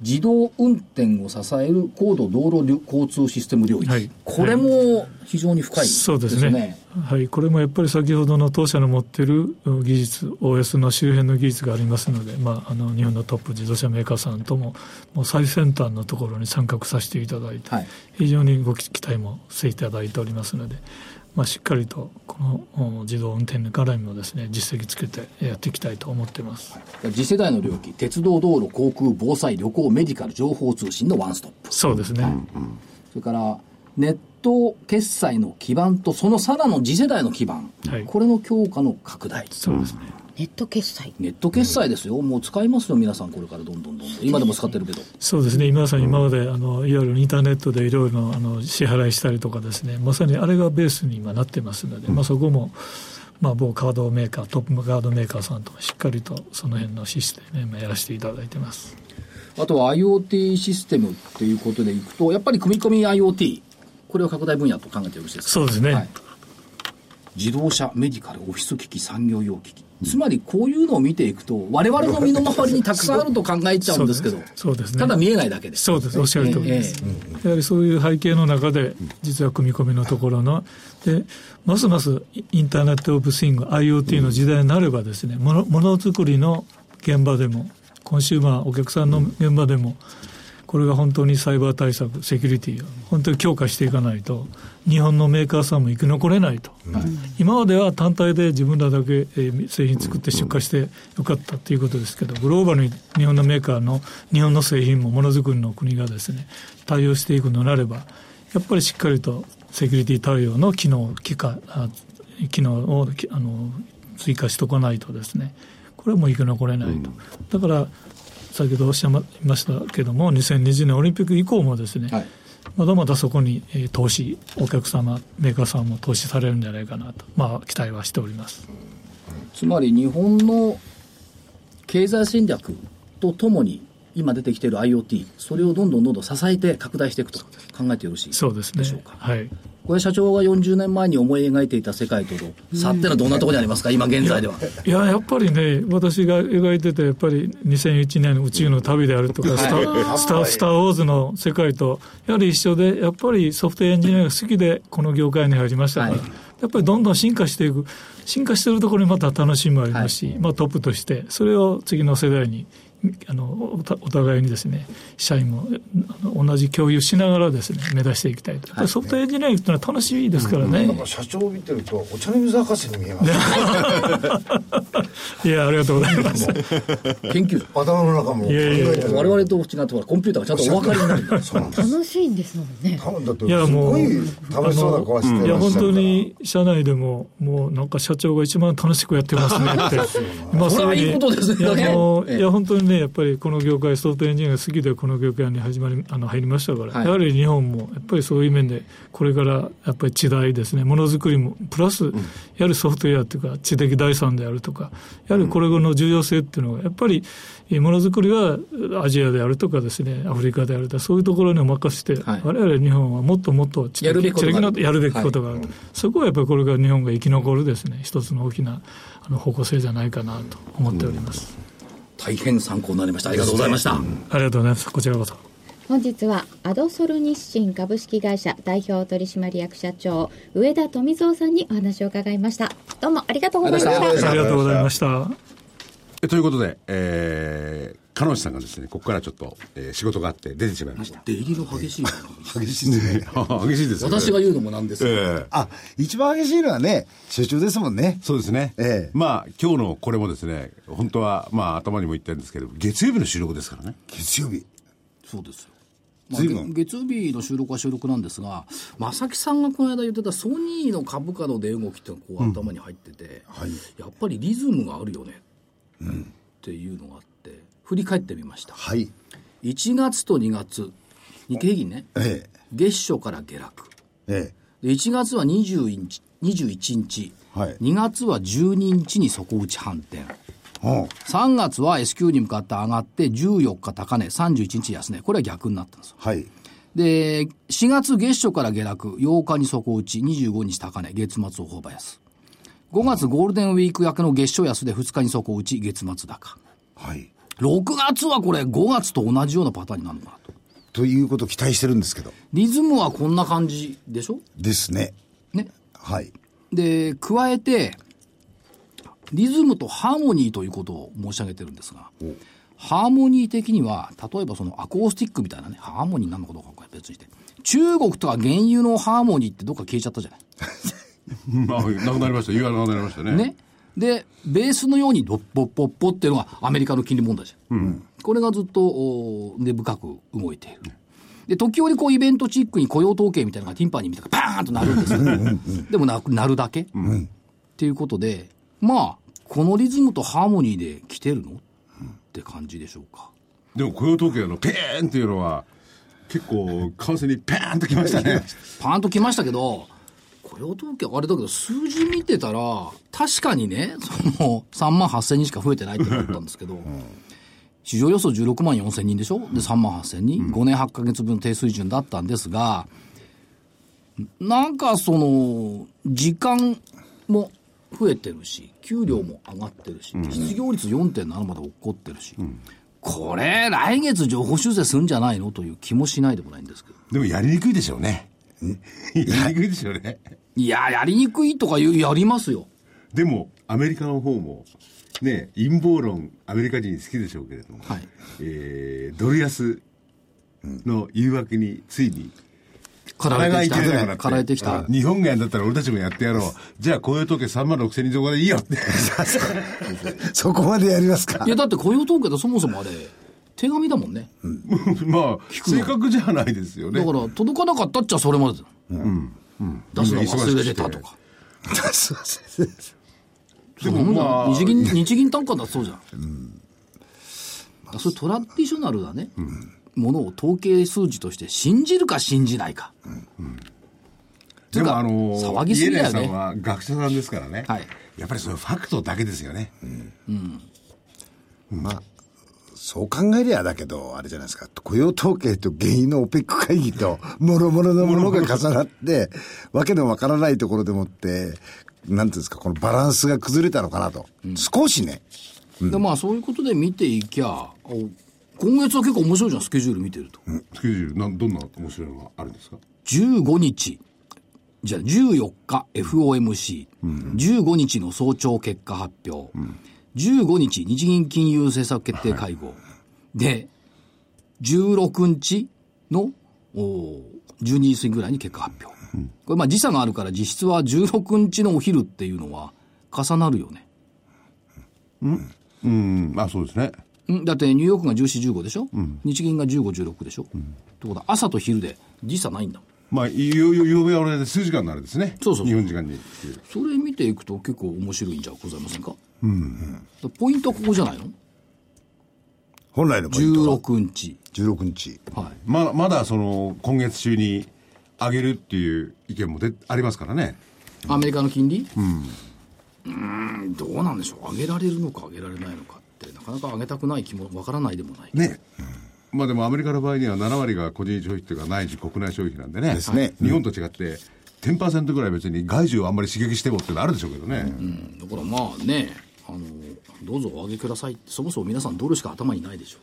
Speaker 1: 自動運転を支える高度道路交通システム領域、はい、これも非常に深いですね,、そうですね
Speaker 5: はい、これもやっぱり先ほどの当社の持っている技術 OS の周辺の技術がありますので、まあ、あの日本のトップ自動車メーカーさんとももう最先端のところに参画させていただいて、はい、非常にご期待もしていただいておりますのでまあ、しっかりとこの自動運転絡みもですね実績つけてやっていきたいと思っています。
Speaker 1: 次世代の領域鉄道道路航空防災旅行メディカル情報通信のワンストップ。
Speaker 5: そうですね、うん、
Speaker 1: それからネット決済の基盤とそのさらの次世代の基盤、はい、これの強化の拡大。
Speaker 5: そうですね、
Speaker 2: ネット決済。
Speaker 1: ネット決済ですよ、もう使いますよ、皆さん、これからどんどんどんどん、今でも使ってるけど。
Speaker 5: そうですね、皆さん、今まであのいわゆるインターネットでいろいろあの支払いしたりとかですね、まさにあれがベースに今なってますので、まあ、そこも、まあ、某カードメーカー、トップカードメーカーさんとしっかりとその辺のシステム、ね、やらせていただいてます。
Speaker 1: あとは IoT システムっていうことでいくと、やっぱり組み込み IoT、これを拡大分野と考えてよろしいですか？
Speaker 5: そうですね、はい、
Speaker 1: 自動車、メディカル、オフィス機器、産業用機器。つまりこういうのを見ていくと、われわれの身の回りにたくさんあると考えちゃうんですけど、
Speaker 5: そうですね、
Speaker 1: ただ見えないだけです。
Speaker 5: そうです、おっしゃる通りです。えー、やはりそういう背景の中で、実は組み込みのところの、で、ますますインターネット・オブ・スイング、IoT の時代になればですね、ものものづくりの現場でも、コンシューマー、お客さんの現場でも、これが本当にサイバー対策、セキュリティを本当に強化していかないと、日本のメーカーさんも生き残れないと、うん、今までは単体で自分らだけ製品作って出荷してよかったということですけど、グローバルに日本のメーカーの日本の製品もものづくりの国がですね、対応していくのであれば、やっぱりしっかりとセキュリティ対応の機能、機械機能をあの追加しておかないとですね、これはもう生き残れないと。だから先ほどおっしゃいましたけども、2020年オリンピック以降もですね、はい、まだまだそこに、えー、投資、お客様、メーカーさんも投資されるんじゃないかなと、まあ、期待はしております。
Speaker 1: つまり日本の経済戦略とともに、今出てきている IoT、それをどんどんどんどん支えて拡大していくと考えてよろしいでしょうか。そうですね。はいこれ社長が40年前に思い描いていた世界との差ってのはどんなところにありますか、今現在では。
Speaker 5: いや、やっぱりね、私が描いてて、やっぱり2001年の宇宙の旅であるとか、スター、スター、スター・ウォーズの世界と、やはり一緒で、やっぱりソフトエンジニアが好きで、この業界に入りましたから、はい、やっぱりどんどん進化していく。進化しているところにまた楽しみもありますし、はい、まあトップとして、それを次の世代にあのお互いにですね社員も同じ共有しながらですね目指していきたいと、はい、ソフトエンジニアリングっていうのは楽しいですからね、
Speaker 3: うん、社長を見てるとお茶の水博士に見えます
Speaker 5: いやありがとうございます。研
Speaker 1: 究。
Speaker 3: 頭の中も
Speaker 1: いやいや我々と違ってコンピューターがちゃんとお分かりになる。
Speaker 2: 楽しいんですもんね。
Speaker 3: 多分だっていやもう楽しそうな顔して
Speaker 5: いや本当に社内でももうなんか社長が一番楽しくやってますねって。
Speaker 1: まあそれはいいことですね。いやも
Speaker 5: ういや本当にねやっぱりこの業界ソフトエンジニアが好きでこの業界に始まりあの入りましたから、はい、やはり日本もやっぱりそういう面でこれからやっぱり時代ですね。ものづくりもプラス、やはりソフトウェアというか知的財産であるとかやはりこれの重要性っていうのはやっぱりものづくりはアジアであるとかですねアフリカであるとかそういうところに任せて、はい、我々日本はもっともっと
Speaker 1: 知的
Speaker 5: やるべきことがある、はい、そこはやっぱりこれから日本が生き残るですね一つの大きなあの方向性じゃないかなと思っております。うん
Speaker 1: 大変参考になりました。ありがとうございました、あ
Speaker 5: りがとうございます。こちらこそ。
Speaker 2: 本日はアドソル日清株式会社代表取締役社長上田富蔵さんにお話を伺いました。どうもありがとうございました。
Speaker 5: ありがとうございました。
Speaker 4: ということで、えー、彼女さんがですね、ここからちょっと、えー、仕事があって出てしまいました。
Speaker 1: 出入りの激しい
Speaker 3: 激しいですね。
Speaker 4: 激しいですよ、ね。
Speaker 1: 私が言うのもなんですけど、
Speaker 4: ええ
Speaker 3: あ、一番激しいのはね、所長ですもんね。
Speaker 4: そうですね。
Speaker 3: ええ
Speaker 4: まあ、今日のこれもですね、本当は、まあ、頭にも言ってるんですけど、月曜日の収録ですからね。
Speaker 3: 月曜日。
Speaker 1: そうですよ。まあ、
Speaker 3: 随分
Speaker 1: げ月曜日の収録は収録なんですが、正木さんがこの間言ってたソニーの株価の値動きっていうのがこう頭に入ってて、
Speaker 3: はい
Speaker 1: やっぱりリズムがあるよね、っていうのがあって、振り返ってみました。
Speaker 3: はい。
Speaker 1: 1月と2月、日経平均ね、
Speaker 3: ええ。
Speaker 1: 月初から下落。
Speaker 3: え
Speaker 1: で1月は20日21日、
Speaker 3: はい
Speaker 1: 2月は12日に底打ち反転。
Speaker 3: え。うん。
Speaker 1: 3月は S q に向かって上がって14日高値、31日安値。これは逆になったんですよ。
Speaker 3: はい。
Speaker 1: で、4月月初から下落、8日に底打ち、25日高値、月末大幅安。5月ゴールデンウィーク明けの月初安で2日に底打ち、月末高。
Speaker 3: はい。
Speaker 1: 6月はこれ5月と同じようなパターンになるのかなと。
Speaker 3: ということを期待してるんですけど。
Speaker 1: リズムはこんな感じでしょ？
Speaker 3: ですね。
Speaker 1: ね。
Speaker 3: はい。
Speaker 1: で、加えて、リズムとハーモニーということを申し上げてるんですが、ハーモニー的には、例えばそのアコースティックみたいなね、ハーモニーなのかどうかは別にして、中国とか原油のハーモニーってどっか消えちゃったじゃない。
Speaker 4: まあ、なくなりました。言わなくなりましたね。
Speaker 1: ね。で、ベースのようにドッポッポッポっていうのがアメリカの金利問題じゃん。これがずっとお根深く動いている。で、時折こうイベントチックに雇用統計みたいなのがティンパニーみたいなパーンとなるんですよ。でもななるだけ。っていうことで、まあ、このリズムとハーモニーで来てるの？って感じでしょうか。
Speaker 4: でも雇用統計のペーンっていうのは、結構、為替にペーンときましたね。
Speaker 1: パーンと来ましたけど、雇用統計あれだけど、数字見てたら、確かにね、その、3万8000人しか増えてないってなったんですけど、市場予想16万4000人でしょ？で、3万8000人、5年8ヶ月分低水準だったんですが、なんかその、時間も増えてるし、給料も上がってるし、失業率4.7まで起こってるし、これ、来月情報修正するんじゃないの？という気もしないでもないんですけど。
Speaker 4: でもやりにくいでしょうね。やりにくいでしょうね。
Speaker 1: いや、やりにくいとか言う、やりますよ。
Speaker 4: でも、アメリカの方も、ね、陰謀論、アメリカ人好きでしょうけれども、
Speaker 1: はい
Speaker 4: えードル安の誘惑についに、
Speaker 1: かられてきた。かられてきた。
Speaker 4: 日本がやんだったら俺たちもやってやろう。じゃあ雇用統計3万6千人そこでいいよって。
Speaker 3: そこまでやりますか
Speaker 1: い。や、だって雇用統計ってそもそもあれ、手紙だもんね。
Speaker 4: まあ、正確じゃないですよね。
Speaker 1: だから、届かなかったっちゃそれまでだ。出すの忘れてたとか。
Speaker 3: すいません
Speaker 4: でもまあ、
Speaker 1: 日銀、日銀単価だそうじゃん。それトラディショナルなね、ものを統計数字として信じるか信じないか。
Speaker 4: でもあの、
Speaker 1: 騒ぎすぎだよね。
Speaker 4: イエレンさんは学者さんですからね。
Speaker 1: はい。
Speaker 4: やっぱりそのファクトだけですよね。
Speaker 3: まあ、そう考えりゃだけど、あれじゃないですか。雇用統計と原因の OPEC 会議と、もろもろのものが重なって、わけのわからないところでもって、なんていうんですか、このバランスが崩れたのかなと。少しね。
Speaker 1: で、まあ、そういうことで見ていきゃ、お今月は結構面白いじゃん、スケジュール見てると。
Speaker 4: スケジュール、なんどんな面白いのがあるんですか
Speaker 1: ？15日、じゃあ14日 FOMC、15日の早朝結果発表、15日日銀金融政策決定会合、で、16日のお12時過ぎぐらいに結果発表。これまあ時差があるから実質は16日のお昼っていうのは重なるよね。
Speaker 4: うん、まあそうですね。
Speaker 1: んだってニューヨークが14、15でしょ、日銀が15、16でしょ、ってことは朝と昼で時差ないんだもん。
Speaker 4: まあ、よ、よ、曜日は俺で数時間のあれですね。
Speaker 1: そうそう
Speaker 4: 日本時間に。
Speaker 1: それ見ていくと結構面白いんじゃございませんか、ポイントはここじゃないの？
Speaker 3: 本来のポイントは
Speaker 1: ?16 日。
Speaker 3: 16日。
Speaker 1: はい。
Speaker 4: まだ、まだその、今月中に上げるっていう意見もでありますからね。
Speaker 1: アメリカの金利？うん。ん、どうなんでしょう。上げられるのか上げられないのかって、なかなか上げたくない気もわからないでもない。
Speaker 4: ね。まあでもアメリカの場合には7割が個人消費っていうか内需国内消費なんでね。
Speaker 3: ですね
Speaker 4: 日本と違って、10%ぐらい別に外需をあんまり刺激してもっていうのはあるでしょうけどね。
Speaker 1: うん。だからまあね、あの、どうぞお上げくださいってそもそも皆さんドルしか頭にないでしょ。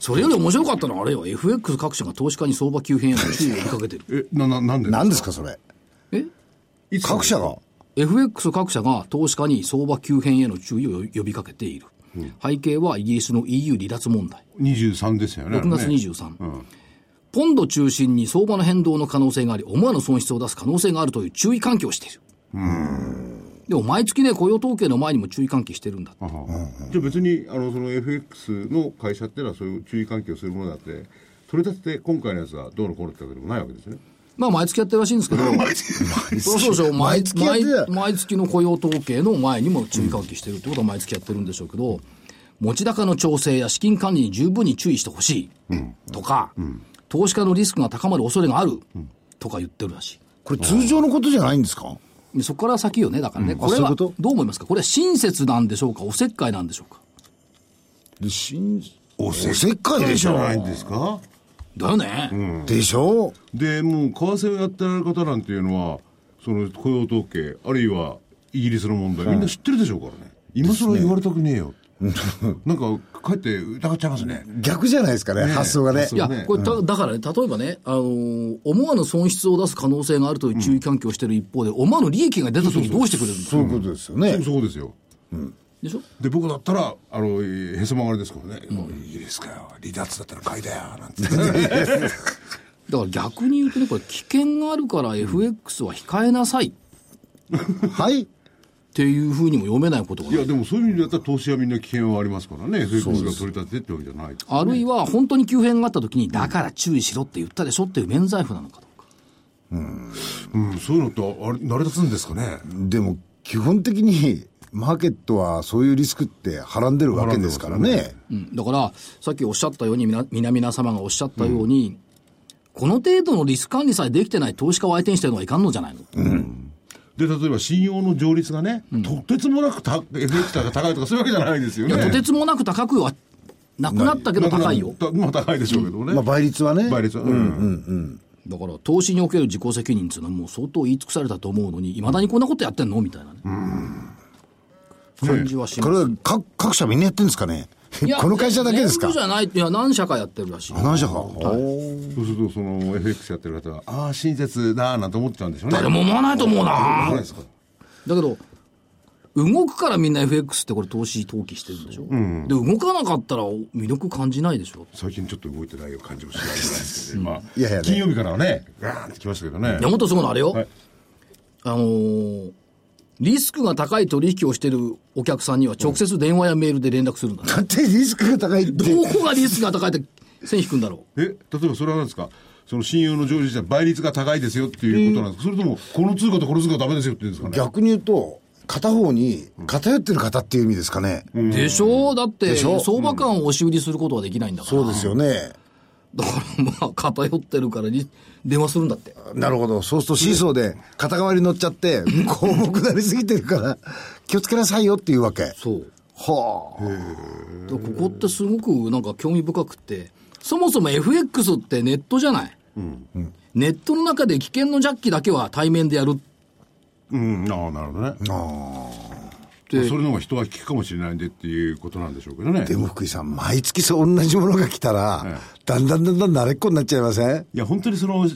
Speaker 1: それより面白かったのはあれよ、FX 各社が投資家に相場急変への注意を呼びかけてる。
Speaker 4: え、な、な、なんで
Speaker 3: 何ですか、それ？
Speaker 1: え？
Speaker 3: 各社が。
Speaker 1: FX 各社が投資家に相場急変への注意を呼びかけている。背景はイギリスの EU 離脱問題。
Speaker 4: 23ですよね。
Speaker 1: 6月
Speaker 4: ね
Speaker 1: 23。ポンド中心に相場の変動の可能性があり、思わぬ損失を出す可能性があるという注意喚起をしている。でも毎月ね、雇用統計の前にも注意喚起してるんだ。
Speaker 4: じゃあ別にあのその FX の会社っていうのはそういう注意喚起をするものだって取り立てて今回のやつはどうのこうのってわけでもないわけですね。
Speaker 1: まあ毎月やってるらしいんですけど、そうそうそう、毎
Speaker 3: 毎月
Speaker 1: 毎
Speaker 3: る
Speaker 1: 毎月の雇用統計の前にも注意喚起してるってことは毎月やってるんでしょうけど、持ち高の調整や資金管理に十分に注意してほしい。とか、投資家のリスクが高まる恐れがある。とか言ってるらしい。
Speaker 3: これ通常のことじゃないんですか？
Speaker 1: でそこから先よね、だからね、これは
Speaker 3: そういうこと？
Speaker 1: どう思いますか、これは親切なんでしょうか、おせっかいなんでしょうか？
Speaker 3: おせっかいでしょ。
Speaker 4: ないんですか？
Speaker 1: だよね。
Speaker 3: でしょ？
Speaker 4: でもう為替をやってられる方なんていうのはその雇用統計あるいはイギリスの問題みんな知ってるでしょうからね。今更言われたくねえよ。なんかかえって疑っちゃいますね。
Speaker 3: 逆じゃないですかね、発想がね。
Speaker 1: い。や
Speaker 4: ね、
Speaker 1: これだ、だからね、例えばね、あのー思わぬ損失を出す可能性があるという注意喚起をしている一方で、思わぬ利益が出たときどうしてくれるんですか
Speaker 3: そういうことですよね。
Speaker 4: そう。そうですよ
Speaker 1: でしょ？
Speaker 4: で僕だったらあのへそ曲がりですからね、イギリスかよ。離脱だったら買いだよなんて。
Speaker 1: だから逆に言うとね、これ危険があるから FX は控えなさい。っ
Speaker 3: はい。
Speaker 1: ていうふうにも読めないことがない。
Speaker 4: いやでもそういう意味でだったら投資はみんな危険はありますからね。FX が取り立ててってわけじゃない
Speaker 1: あるいは本当に急変があったときに、だから注意しろって言ったでしょっていう免罪符なのかどうか。
Speaker 4: うん、そういうのってあれ成り立つんですかね？
Speaker 3: でも、基本的に、マーケットはそういうリスクってはらんでるわけですからね。
Speaker 1: うん、だから、さっきおっしゃったように、みな皆々様がおっしゃったように、この程度のリスク管理さえできてない投資家を相手にしてるのはいかんのじゃないの、
Speaker 4: で例えば信用の上率がね、とてつもなくた FX が高いとかそういうわけじゃないですよね。
Speaker 1: いや、とてつもなく高くはなくなったけど高いよ。
Speaker 4: たまあ高いでしょうけどね、
Speaker 3: まあ倍率はね。
Speaker 4: 倍率は、うん
Speaker 1: だから、投資における自己責任っていうのはもう相当言い尽くされたと思うのに、いまだにこんなことやってんの？みたいなね。感じはします。
Speaker 3: これは各各社みんなやってるんですかね？
Speaker 1: いや
Speaker 3: この会社だけですか？
Speaker 1: 全部じゃない。いや、何社かやってるらしい。
Speaker 3: 何社か？
Speaker 4: そうするとその FX やってる方はああ親切だなんて思っちゃうんでしょうね。
Speaker 1: 誰も思わないと思う
Speaker 4: 思わない
Speaker 1: な
Speaker 4: ですか。
Speaker 1: だけど、動くからみんな FX ってこれ投資登記してるんでしょ、で、動かなかったら魅力感じないでしょ？
Speaker 4: 最近ちょっと動いてない感じもしないですけど、まあ、
Speaker 3: いやいやね。
Speaker 4: 金曜日からはねガーンってきましたけどね。
Speaker 1: いや、もっとすごいのあれよ。
Speaker 4: はい。
Speaker 1: あのーリスクが高い取引をしてるお客さんには直接電話やメールで連絡するんだ、ね。
Speaker 3: だってリスクが高いって。
Speaker 1: どこがリスクが高いって線引くんだろう。
Speaker 4: え例えばそれは何ですか？その信用の上司は倍率が高いですよっていうことなんですか、それともこの通貨とこの通貨はダメですよって言うんですかね？
Speaker 3: 逆に言うと、片方に偏ってる方っていう意味ですかね。
Speaker 1: でしょ？うだって、相場感を押し売りすることはできないんだから。
Speaker 3: そうですよね。
Speaker 1: だからまあ、偏ってるからに電話するんだって。
Speaker 3: なるほど。そうするとシーソーで肩代わり乗っちゃって、向こうも下りすぎてるから、気をつけなさいよっていうわけ。
Speaker 1: そう。
Speaker 3: はあ。
Speaker 1: ここってすごくなんか興味深くって、そもそも FX ってネットじゃない？ネットの中で危険のジャッキだけは対面でやる
Speaker 4: うんああなるほどね
Speaker 1: って、
Speaker 4: それの方が人は聞くかもしれないんでっていうことなんでしょうけどね。
Speaker 3: でも福井さん、毎月そう同じものが来たら、だんだんだんだん慣れっこになっちゃいません？
Speaker 4: いや本当にその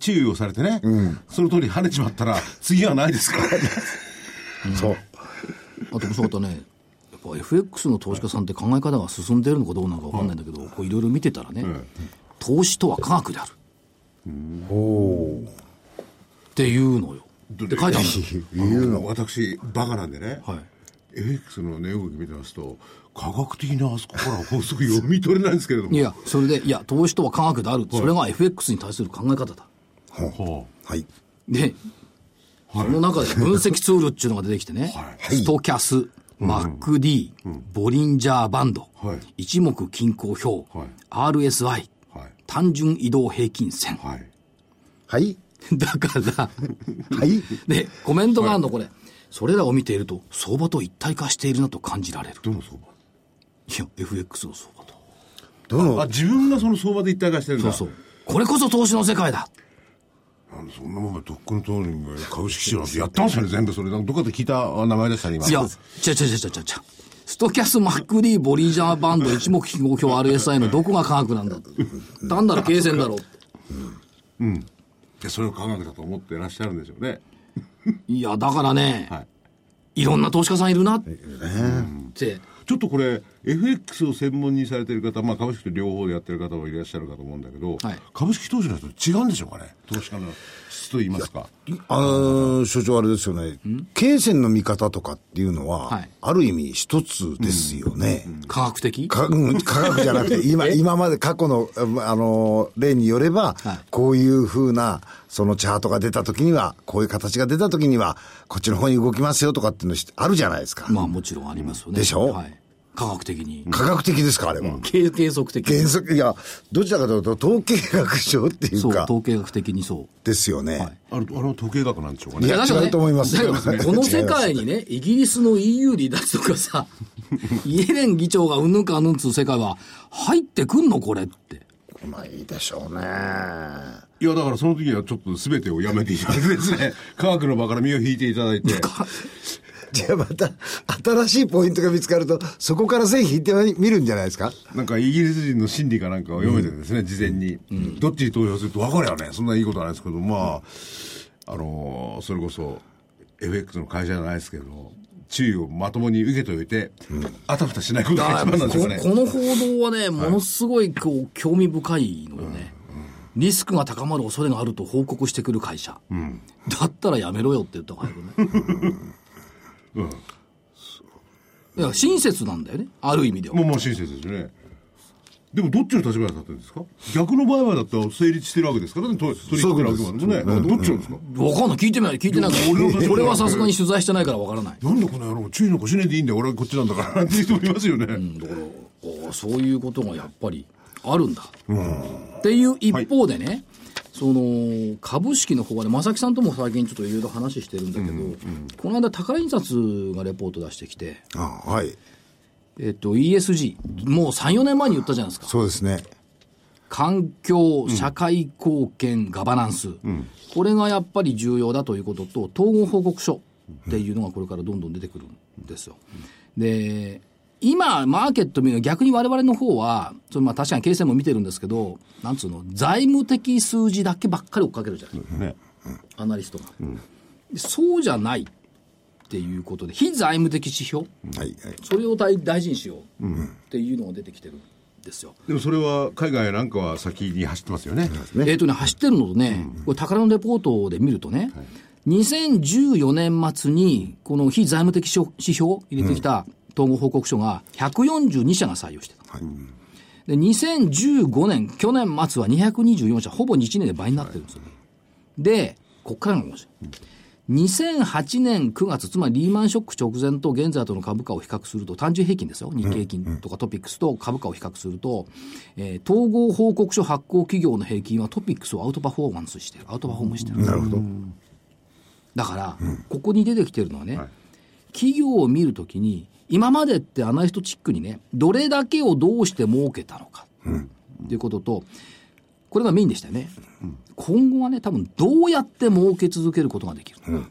Speaker 4: 注意をされてね、その通り跳ねちまったら次はないですから。
Speaker 3: そう。
Speaker 1: あと面白かったね。やっぱ FX の投資家さんって考え方が進んでるのかどうなのか分かんないんだけど、こういろいろ見てたらね、投資とは科学である。っていうのよ。って書いてある
Speaker 4: 言うの私バカなんでね、
Speaker 1: はい
Speaker 4: FX の値動き見てますと科学的なあそこから法則読み取れないんですけれども
Speaker 1: いや、それで、いや、投資とは科学である。それが FX に対する考え方だ。
Speaker 4: は
Speaker 3: はい。
Speaker 1: で、その中で分析ツールっていうのが出てきてね、
Speaker 3: はい
Speaker 1: ストキャス、マック D、ボリンジャーバンド、
Speaker 4: はい
Speaker 1: 一目均衡表、
Speaker 4: はい
Speaker 1: RSI、
Speaker 4: はい
Speaker 1: 単純移動平均線。
Speaker 4: はい
Speaker 3: はい。
Speaker 1: だから、
Speaker 3: はい。
Speaker 1: で、コメントがあるの、これ。それらを見ていると、相場と一体化しているなと感じられる。
Speaker 4: どの相場？
Speaker 1: いや、FX の相場と。
Speaker 3: どの？
Speaker 4: あ、自分がその相場で一体化してるんだ
Speaker 1: そうそう。これこそ投資の世界だ。
Speaker 4: あのそんなもんがとっくの通りに株式市場なんてやってますよね全部それなんかどっかで聞いた名前でしたね今？
Speaker 1: いや、ちゃちゃちゃちゃちゃちゃ。ストキャスマック D ボリージャーバンド一目標表 RSI のどこが科学なんだ？単なる経線だろう。
Speaker 4: でそれを科学だと思っていらっしゃるんでしょうね
Speaker 1: いや、だからね、
Speaker 4: はい。
Speaker 1: い、ろんな投資家さんいるなって。
Speaker 4: ちょっとこれ、FX を専門にされてる方、まあ、株式と両方でやってる方もいらっしゃるかと思うんだけど、
Speaker 1: はい
Speaker 4: 株式投資の人違うんでしょうかね、投資家の質といいますか。
Speaker 3: あの所長あれですよね。経線の見方とかっていうのは、
Speaker 1: はい
Speaker 3: ある意味一つですよね。
Speaker 1: 科学的？
Speaker 3: かうん科学じゃなくて、今、今まで過去の、あの、例によれば、
Speaker 1: はい
Speaker 3: こういうふうな、そのチャートが出た時には、こういう形が出た時には、こっちの方に動きますよとかっていうのあるじゃないですか。
Speaker 1: まあもちろんありますよね。
Speaker 3: でしょ？
Speaker 1: はい。科学的に。
Speaker 3: 科学的ですか、あれは。
Speaker 1: 計計測的に。
Speaker 3: 原則、いや、どちらかというと、統計学上ってい
Speaker 1: そうう、
Speaker 3: か、
Speaker 1: 統計学的にそう。
Speaker 3: ですよね。
Speaker 1: はい
Speaker 4: あの、あの統計学なんでしょうかね。
Speaker 3: いや
Speaker 1: だから
Speaker 3: 違うと思います
Speaker 1: だからこの世界にね、イギリスの EU 離脱とかさ、イエレン議長がうんぬんかうんぬんつう世界は、入ってくんのこれって。
Speaker 3: まあいいでしょうね。
Speaker 4: いや、だからその時はちょっと全てをやめていただいてですね、科学の場から身を引いていただいて、
Speaker 3: じゃあまた、新しいポイントが見つかると、そこから線引いてみるんじゃないですか？
Speaker 4: なんかイギリス人の心理かなんかを読めてですね、事前に、どっちに投票すると分かるよね。そんないいことはないですけど、まあ、あのーそれこそ、FX の会社じゃないですけど、注意をまともに受けておいて、あたふたしないことが一番なんでしょうかね。
Speaker 1: ここの報道はね、ものすごいこう興味深いのよね。リスクが高まる恐れがあると報告してくる会社。だったらやめろよって言ったからね。いや親切なんだよね。ある意味では。
Speaker 4: もうまあ親切ですよね。でもどっちの立場に立ってるんですか？逆の場合はだったら成立してるわけですか？らね、取取引ってるわけですね。どっちなんですか？
Speaker 1: わかんない。聞いてみない。聞いてないから。俺俺はさすがに取材してないからわからない。
Speaker 4: なんでこの野郎、注意なんかしないでいいんだよ、俺はこっちなんだから、なんていう人もいますよね。
Speaker 1: だから、そういうことがやっぱりあるんだ。っていう一方でね、その株式の方はね、正木さんとも最近ちょっといろいろ話してるんだけど、この間、宝印刷がレポート出してきて、
Speaker 3: あはい。
Speaker 1: えっと、ESG、もう3、4年前に言ったじゃないですか。
Speaker 3: そうですね。
Speaker 1: 環境、社会貢献、ガバナンス、これがやっぱり重要だということと、統合報告書っていうのがこれからどんどん出てくるんですよ。で、今、マーケット見る逆に我々の方は、それまあ確かに経済も見てるんですけど、なんつうの、財務的数字だけばっかり追っかけるじゃない、
Speaker 4: ね。
Speaker 1: アナリストが、でそうじゃないっていうことで、非財務的指標、
Speaker 3: はい、はい。
Speaker 1: それを大大事にしようっていうのが出てきてるんですよ。
Speaker 4: でもそれは海外なんかは先に走ってますよね。
Speaker 1: えっ、とね、走ってるのとね、これ、宝のレポートで見るとね、2014年末に、この非財務的指標入れてきた統合報告書が142社が採用してた。で、2015年、去年末は224社、ほぼ1年で倍になってるんですよ。で、こっからが面白い。2008年9月、つまりリーマンショック直前と現在との株価を比較すると、単純平均ですよ。日経平均とかトピックスと株価を比較すると、えー統合報告書発行企業の平均はトピックスをアウトパフォーマンスしてる。アウトパフォームしてる。
Speaker 3: なるほど。
Speaker 1: だから、ここに出てきてるのはね、企業を見るときに、今までってアナリストチックにね、どれだけをどうして儲けたのか、っていうことと、これがメインでしたよね。今後はね、多分どうやって儲け続けることができるのか、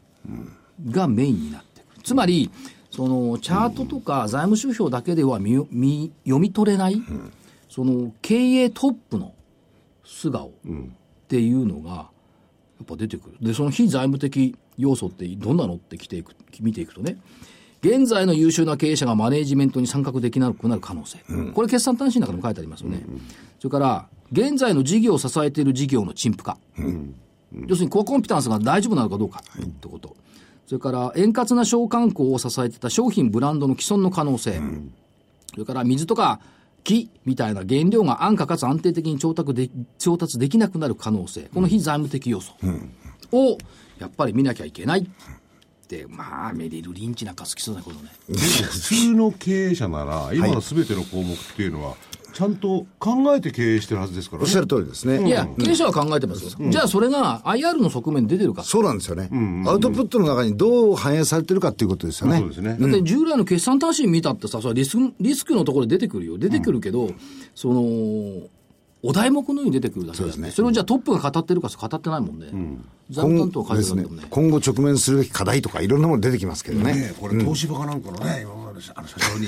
Speaker 1: がメインになってくる。つまり、そのチャートとか財務指標だけでは見見読み取れない、その経営トップの素顔っていうのが、やっぱ出てくる。で、その非財務的要素ってどんなのってきていく、見ていくとね、現在の優秀な経営者がマネージメントに参画できなくなる可能性。これ決算単身の中でも書いてありますよね。それから、現在の事業を支えている事業の陳腐化。要するにコアコンピタンスが大丈夫なのかどうかってこと。それから、円滑な商慣行を支えてた商品、ブランドの既存の可能性。それから、水とか木みたいな原料が安価かつ安定的に調達で調達できなくなる可能性。この非財務的要素を、やっぱり見なきゃいけない。まあ、メリル・リンチなんか好きそうなことね。
Speaker 4: 普通の経営者なら、今のすべての項目っていうのは、ちゃんと考えて経営してるはずですからね
Speaker 3: おっしゃ。る通りですね。
Speaker 1: いや、経営者は考えてますよ。じゃあ、それが IR の側面に出てるか。
Speaker 3: そうなんですよね。アウトプットの中にどう反映されてるかっていうことですよね。
Speaker 4: そうですね。
Speaker 1: だって従来の決算単身見たってさ、それはリスク、リスクのところで出てくるよ。出てくるけど、その、お題目のように出てくるだけで、ね、それをじゃあトップが語ってるか語ってないもんね。財務担当は書いて
Speaker 3: ですね。今後直面するべき課題とかいろんなもの出てきますけどね。
Speaker 4: ねこれ、東芝かなんかのね、今まであの社長に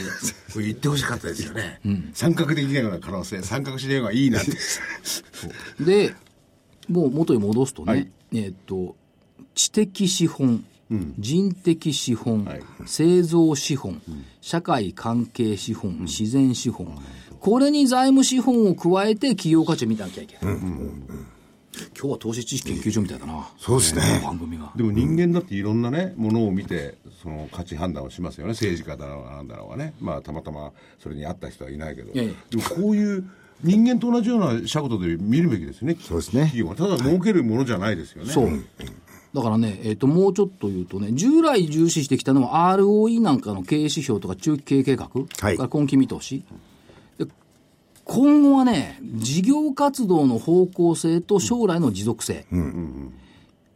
Speaker 4: これ言ってほしかったですよ ね。参画できないような可能性、参画しない方がいいなんて。
Speaker 1: で、もう元に戻すとね、
Speaker 4: はい
Speaker 1: えっと、知的資本人的資本、
Speaker 4: はい
Speaker 1: 製造資本、社会関係資本、自然資本、これに財務資本を加えて企業価値を見なきゃいけない。今日は投資知識研究所みたいだな。
Speaker 3: そうですね
Speaker 1: 番組が。
Speaker 4: でも人間だっていろんなね、ものを見て、その価値判断をしますよね。政治家だろうがなんだろうがね。まあ、たまたまそれに合った人はいないけど。
Speaker 1: いやいや
Speaker 4: でもこういう人間と同じような尺度で見るべきですね。
Speaker 3: そうですね
Speaker 4: 企業は。ただ儲けるものじゃないですよね。
Speaker 1: そう。だからね、えっ、と、もうちょっと言うとね、従来重視してきたのは ROE なんかの経営指標とか中期経営計画、
Speaker 3: はい
Speaker 1: から今期見通し。で今後はね、事業活動の方向性と将来の持続性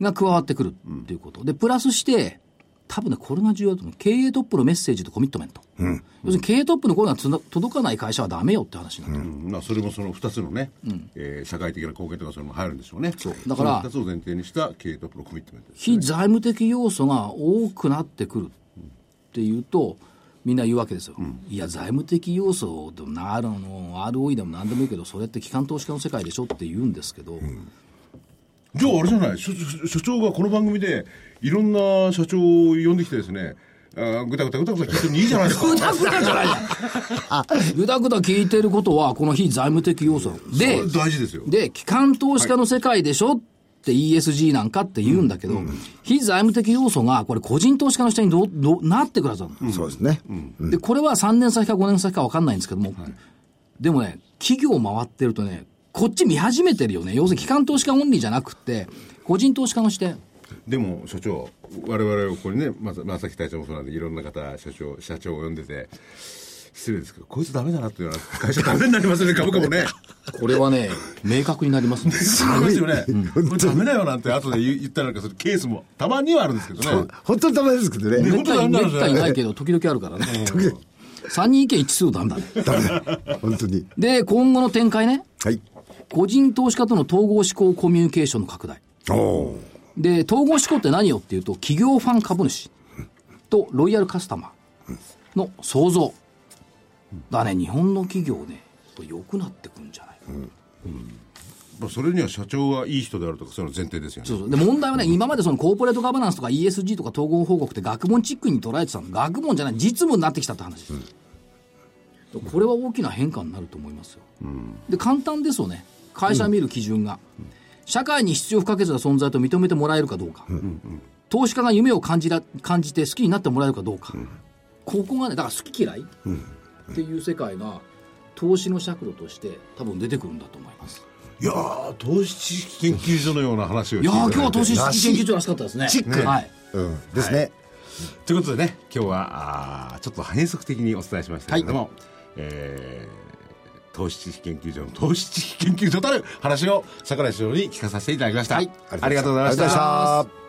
Speaker 1: が加わってくるっていうこと。で、プラスして、多分ね、これが重要だと思う。経営トップのメッセージとコミットメント。要するに経営トップの声がつな届かない会社はダメよって話になってる。
Speaker 4: うんまあ、それもその2つのね、えー社会的な貢献とかそれも入るんでしょうね。そう
Speaker 1: だから
Speaker 4: 2つを前提にした経営トップのコミットメントです。
Speaker 1: 非財務的要素が多くなってくるっていうと、みんな言うわけですよ。いや、財務的要素でもなるの、ROE でも何でもいいけど、それって機関投資家の世界でしょって言うんですけど、
Speaker 4: じゃああれじゃない。所長がこの番組でいろんな社長を呼んできてですね。あーぐたぐたぐたぐた聞いてもいいじゃないですか。
Speaker 1: ぐだぐだじゃない。ぐだぐだ聞いてることは、この非財務的要素。で、
Speaker 4: 大事ですよ。
Speaker 1: で、機関投資家の世界でしょって ESG なんかって言うんだけど、非財務的要素が、これ個人投資家の下にどうどうなってくるはず。
Speaker 3: そうですね。
Speaker 1: で、これは3年先か5年先か分かんないんですけども、でもね、企業回ってるとね、こっち見始めてるよね。要するに機関投資家オンリーじゃなくって、個人投資家の視点。
Speaker 4: でも所長我々ここにねまさ正木隊長もそうなんでいろんな方社長社長を呼んでて失礼ですけどこいつダメだなっていうような会社ダメになりますよね株価もね
Speaker 1: これはね、明確になりますね。
Speaker 4: そうですよねこれダメだよなんて後で言言ったりなんかするケースもたまにはあるんですけどね
Speaker 3: 本当にダメですけどね。
Speaker 1: め
Speaker 4: ね
Speaker 1: っ
Speaker 4: だ
Speaker 1: たにないけど、時々あるからね。3人意見一致するとダメだね。
Speaker 3: 本当に。
Speaker 1: で、今後の展開ね。
Speaker 3: はい。
Speaker 1: 個人投資家との統合志向コミュニケーションの拡大。
Speaker 3: おお
Speaker 1: で、統合志向って何よっていうと、企業ファン株主とロイヤルカスタマーの創造。だね、日本の企業ね、良くなってくるんじゃないか。
Speaker 4: まあそれには社長がいい人であるとかそういうの前提ですよね
Speaker 1: そうそう。で、問題はね、今までそのコーポレートガバナンスとか ESG とか統合報告って学問チックに捉えてたの。学問じゃない、実務になってきたって話です。これは大きな変化になると思いますよ。で、簡単ですよね。会社見る基準が。社会に必要不可欠な存在と認めてもらえるかどうか。投資家が夢を感じら感じて好きになってもらえるかどうか。ここがね、だから好き嫌いっていう世界が投資の尺度として多分出てくるんだと思います。
Speaker 4: いやー投資知識研究所のような話を
Speaker 1: いやー今日は投資
Speaker 3: らしい
Speaker 1: 研究所らしかったですね。
Speaker 3: チック
Speaker 1: はい。
Speaker 3: うん。ですね。
Speaker 4: ということでね今日はあーちょっと変則的にお伝えしましたけれども、えー投資知識研究所の投資知識研究所たる話を桜井所長に聞かさせていただきました、
Speaker 1: はい
Speaker 3: ありがとうございました。